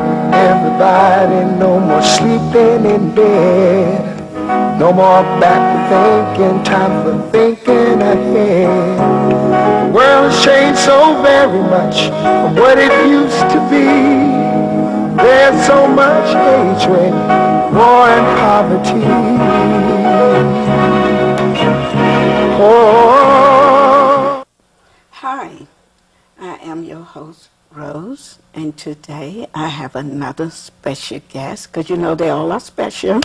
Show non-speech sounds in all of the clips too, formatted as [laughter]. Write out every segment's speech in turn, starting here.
everybody. No more sleeping in bed. No more back to thinking, time for thinking ahead. The world has changed so very much from what it used to be. There's so much hatred, war and poverty. Today I have another special guest, because you know they all are special.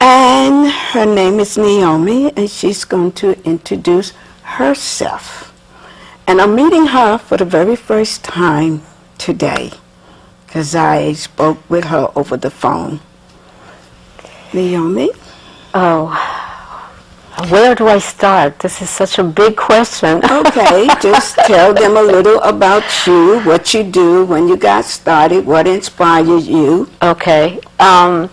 And her name is Naomi, and she's going to introduce herself. And I'm meeting her for the very first time today, because I spoke with her over the phone. Naomi? Oh, where do I start? This is such a big question. [laughs] Okay, just tell them a little about you, what you do, when you got started, what inspired you. Okay. Um,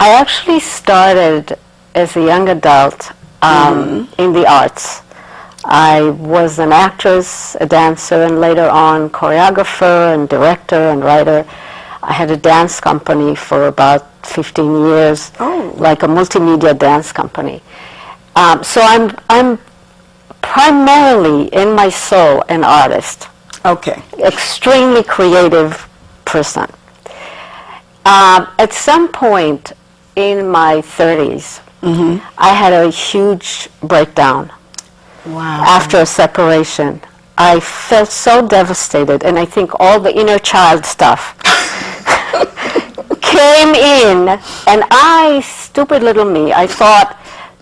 I actually started as a young adult um, in the arts. I was an actress, a dancer, and later on choreographer and director and writer. I had a dance company for about 15 years, Oh. like a multimedia dance company. Um, so I'm, I'm primarily in my soul an artist Okay. extremely creative person. Um, at some point in my 30s, I had a huge breakdown Wow. after a separation. I felt so devastated, and I think all the inner child stuff [laughs] came in, and I, stupid little me, I thought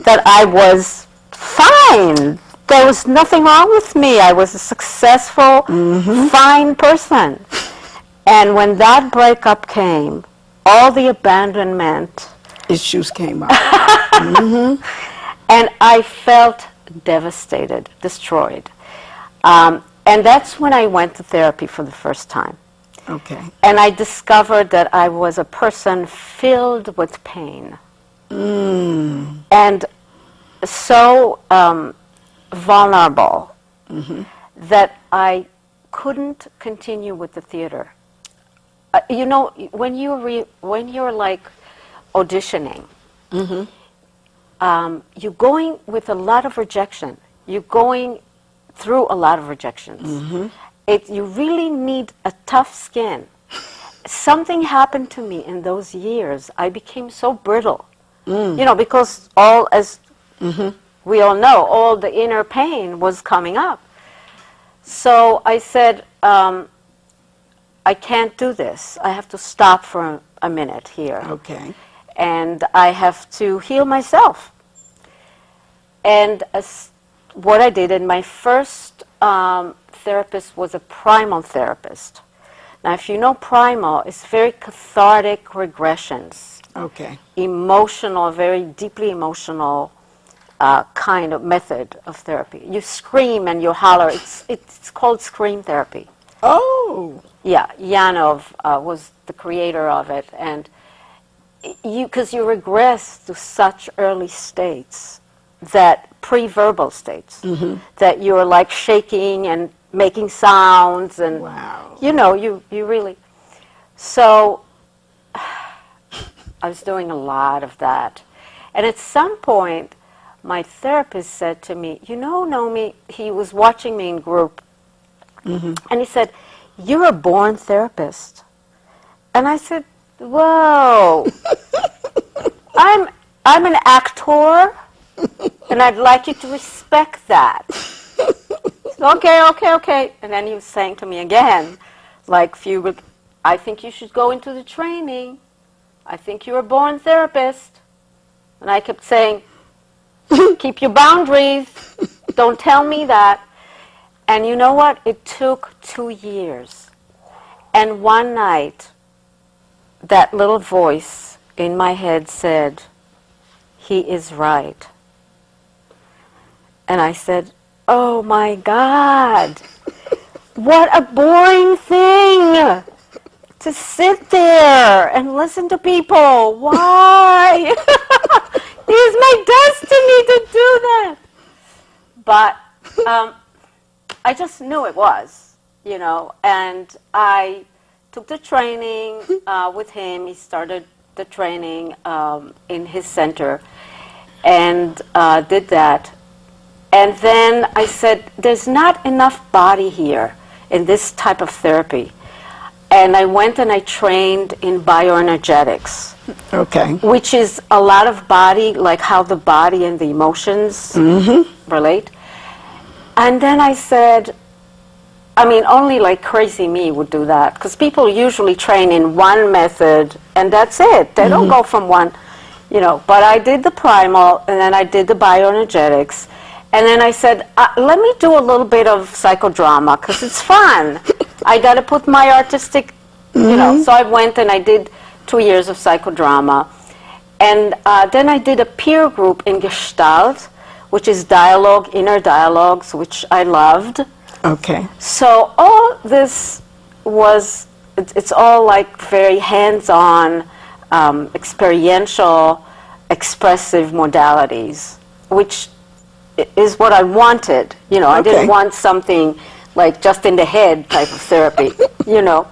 that I was fine. There was nothing wrong with me. I was a successful, fine person. And when that breakup came, all the abandonment, Issues came up. [laughs] and I felt devastated, destroyed. Um, and that's when I went to therapy for the first time. Okay. And I discovered that I was a person filled with pain. And so um, vulnerable that I couldn't continue with the theater. Uh, you know, when you re- when you're like auditioning, um, you're going with a lot of rejection. You're going through a lot of rejections. It, you really need a tough skin. Something happened to me in those years. I became so brittle. You know, because all, as we all know, all the inner pain was coming up. So I said, um, I can't do this. I have to stop for a, a minute here Okay. and I have to heal myself. And as what I did, and my first um, therapist was a primal therapist. Now, if you know primal, it's very cathartic regressions, Okay. emotional, very deeply emotional uh, kind of method of therapy. You scream and you holler. It's, it's called scream therapy. Oh. Yeah, Janov uh, was the creator of it, and you because you regress to such early states that pre-verbal states that you're like shaking and making sounds and Wow. you know you you really so I was doing a lot of that, and at some point my therapist said to me, "You know, Nomi," he was watching me in group mm-hmm. and he said, You're a born therapist. And I said, Whoa. [laughs] I'm I'm an actor and I'd like you to respect that. [laughs] Okay, okay, okay. And then he was saying to me again, like few I think you should go into the training. I think you're a born therapist. And I kept saying, [laughs] Keep your boundaries. Don't tell me that. And you know what? It took two years. And one night, that little voice in my head said, He is right. And I said, Oh my God, what a boring thing to sit there and listen to people. Why? [laughs] it is my destiny to do that. But um, I just knew it was, you know, and I took the training uh, with him. He started the training um, in his center and uh, did that. And then I said, there's not enough body here in this type of therapy. And I went and I trained in bioenergetics, Okay. which is a lot of body, like how the body and the emotions relate. And then I said, I mean, only like crazy me would do that because people usually train in one method and that's it. They don't go from one, you know. But I did the primal and then I did the bioenergetics. And then I said, uh, let me do a little bit of psychodrama because it's fun. I got to put my artistic, you know. So I went and I did two years of psychodrama. And uh, then I did a peer group in Gestalt, which is dialogue, inner dialogues, which I loved. Okay. So all this was, it's, it's all like very hands-on, um, experiential, expressive modalities, which is what I wanted. You know, I didn't want something like just in the head type of therapy, you know.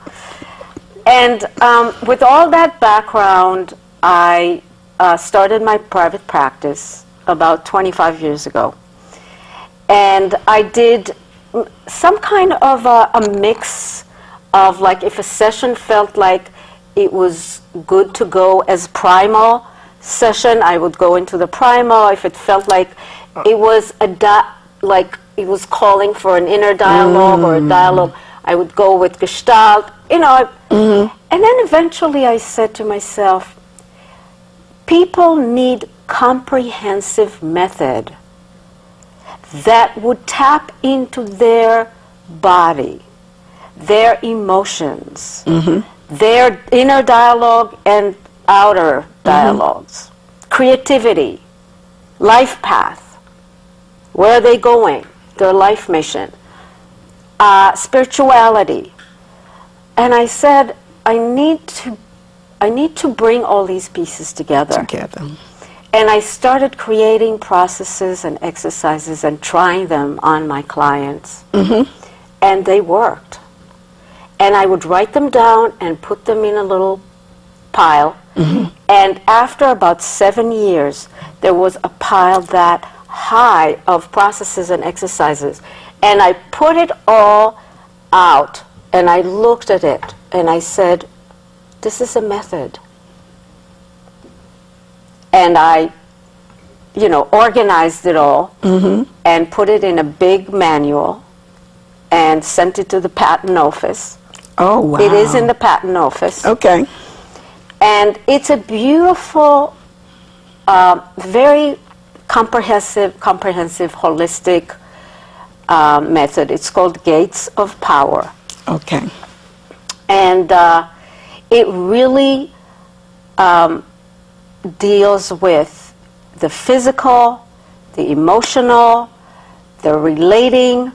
And um, with all that background, I uh, started my private practice about 25 years ago. And I did some kind of a, a mix of like if a session felt like it was good to go as primal session, I would go into the primal. If it felt like it was a like it was calling for an inner dialogue or a mm. dialogue, I would go with Gestalt. You know, mm-hmm. and then eventually I said to myself, people need comprehensive method that would tap into their body, their emotions, mm-hmm. their inner dialogue and outer mm-hmm. dialogues, creativity, life path, where are they going, their life mission, uh, spirituality. And I said, I need to, I need to bring all these pieces together. Together. And I started creating processes and exercises and trying them on my clients. And they worked. And I would write them down and put them in a little pile. And after about seven years, there was a pile that high of processes and exercises. And I put it all out and I looked at it and I said, This is a method and I, you know, organized it all and put it in a big manual and sent it to the patent office. Oh, wow. It is in the patent office, Okay. and it's a beautiful, um, very comprehensive, comprehensive, holistic uh, method. It's called Gates of Power Okay. and uh, it really um, deals with the physical, the emotional, the relating,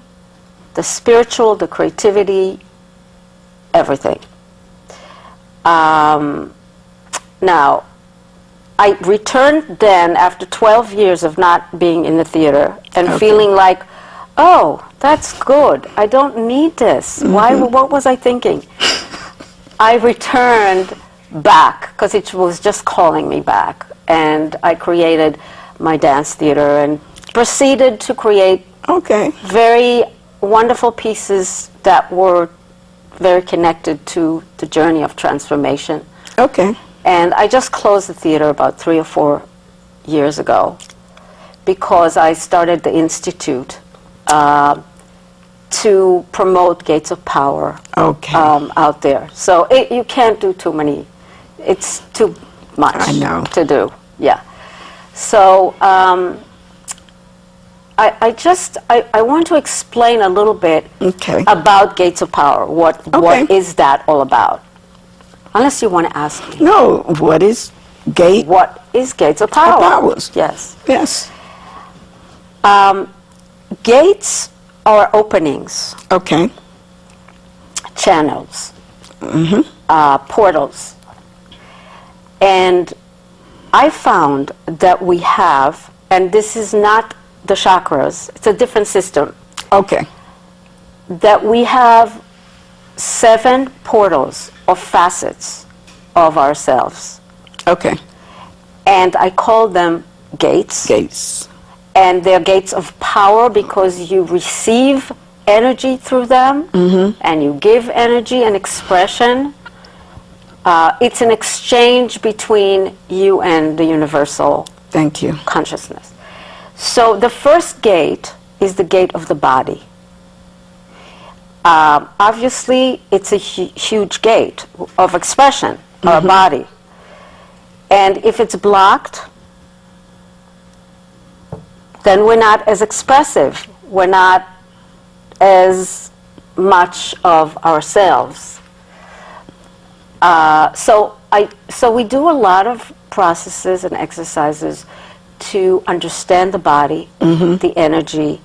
the spiritual, the creativity, everything. Um, now, I returned then after 12 years of not being in the theater and Okay. feeling like, oh, that's good. I don't need this. Why? Mm-hmm. What was I thinking? I returned back because it was just calling me back, and I created my dance theater and proceeded to create Okay. very wonderful pieces that were very connected to the journey of transformation. Okay. And I just closed the theater about three or four years ago because I started the institute uh, to promote Gates of Power Okay. um, out there. So it, you can't do too many. It's too much I know. to do. Yeah. So um, I, I just I, I want to explain a little bit Okay. about Gates of Power. What what Okay. is that all about? Unless you want to ask me. no, what is gate? What is Gates of Power? powers. Yes. Yes. Um, gates are openings, Okay. channels, Mm-hmm. uh, portals. And I found that we have, and this is not the chakras, it's a different system, Okay. that we have seven portals or facets of ourselves. Okay. And I call them gates. Gates. And they're gates of power because you receive energy through them and you give energy and expression. Uh, it's an exchange between you and the universal Thank you. consciousness. So the first gate is the gate of the body. Um, obviously, it's a hu- huge gate of expression, our body. And if it's blocked, then we're not as expressive. We're not as much of ourselves. Uh, so I so we do a lot of processes and exercises to understand the body, the energy,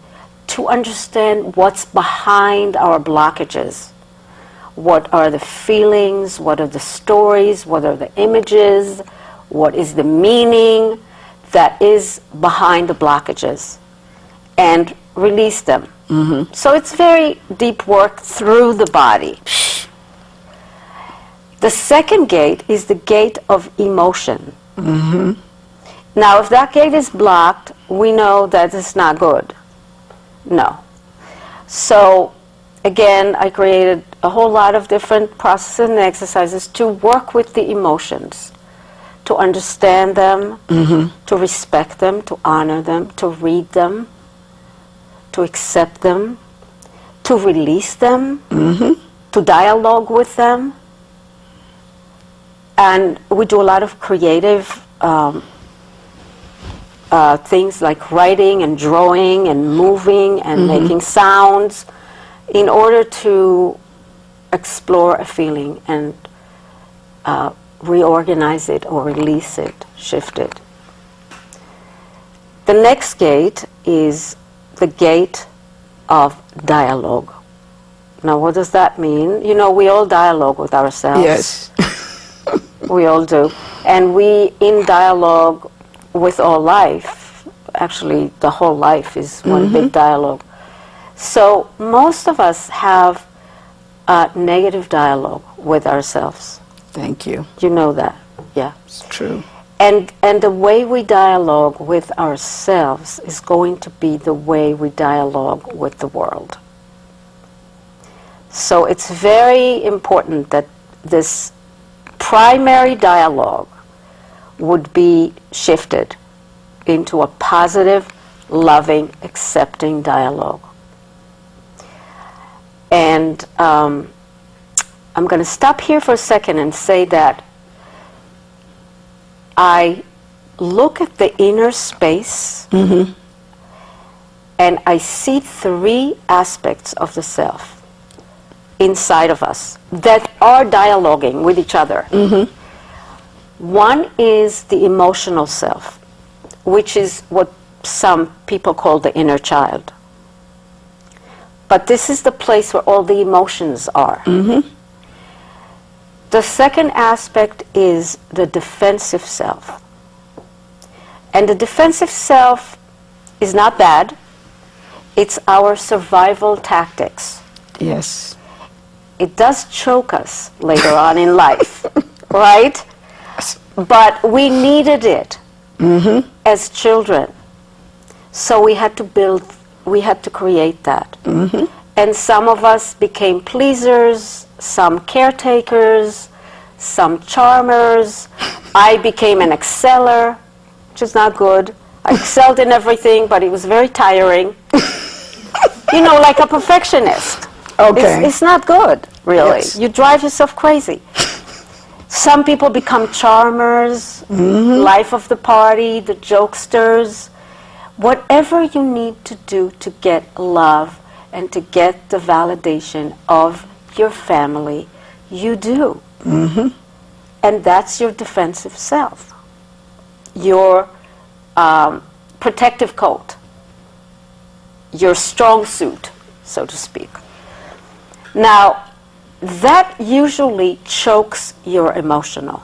to understand what's behind our blockages. What are the feelings? What are the stories? What are the images? What is the meaning that is behind the blockages? And release them. Mm-hmm. So it's very deep work through the body. The second gate is the gate of emotion. Mm-hmm. Now, if that gate is blocked, we know that it's not good. No. So, again, I created a whole lot of different processes and exercises to work with the emotions, to understand them, to respect them, to honor them, to read them, to accept them, to release them, to dialogue with them. And we do a lot of creative um, uh, things like writing and drawing and moving and making sounds in order to explore a feeling and uh, reorganize it or release it, shift it. The next gate is the gate of dialogue. Now, what does that mean? You know, we all dialogue with ourselves. Yes. [laughs] We all do. And we, in dialogue with all life, actually, the whole life is one big mm-hmm. dialogue. So, most of us have a negative dialogue with ourselves. Thank you. You know that, yeah. It's true. And, and the way we dialogue with ourselves is going to be the way we dialogue with the world. So it's very important that this primary dialogue would be shifted into a positive, loving, accepting dialogue. And um, I'm going to stop here for a second and say that I look at the inner space and I see three aspects of the self inside of us that are dialoguing with each other. One is the emotional self, which is what some people call the inner child. But this is the place where all the emotions are. Mm-hmm. The second aspect is the defensive self. And the defensive self is not bad, it's our survival tactics. Yes. It does choke us later on in life, [laughs] right? But we needed it mm-hmm. as children. So we had to build, we had to create that. Mm-hmm. And some of us became pleasers, some caretakers, some charmers. I became an exceller, which is not good. I excelled in everything, but it was very tiring. [laughs] you know, like a perfectionist. Okay. It's, it's not good, really. Yes. You drive yourself crazy. Some people become charmers, life of the party, the jokesters. Whatever you need to do to get love and to get the validation of your family, you do. And that's your defensive self, your um, protective coat, your strong suit, so to speak. Now, that usually chokes your emotional.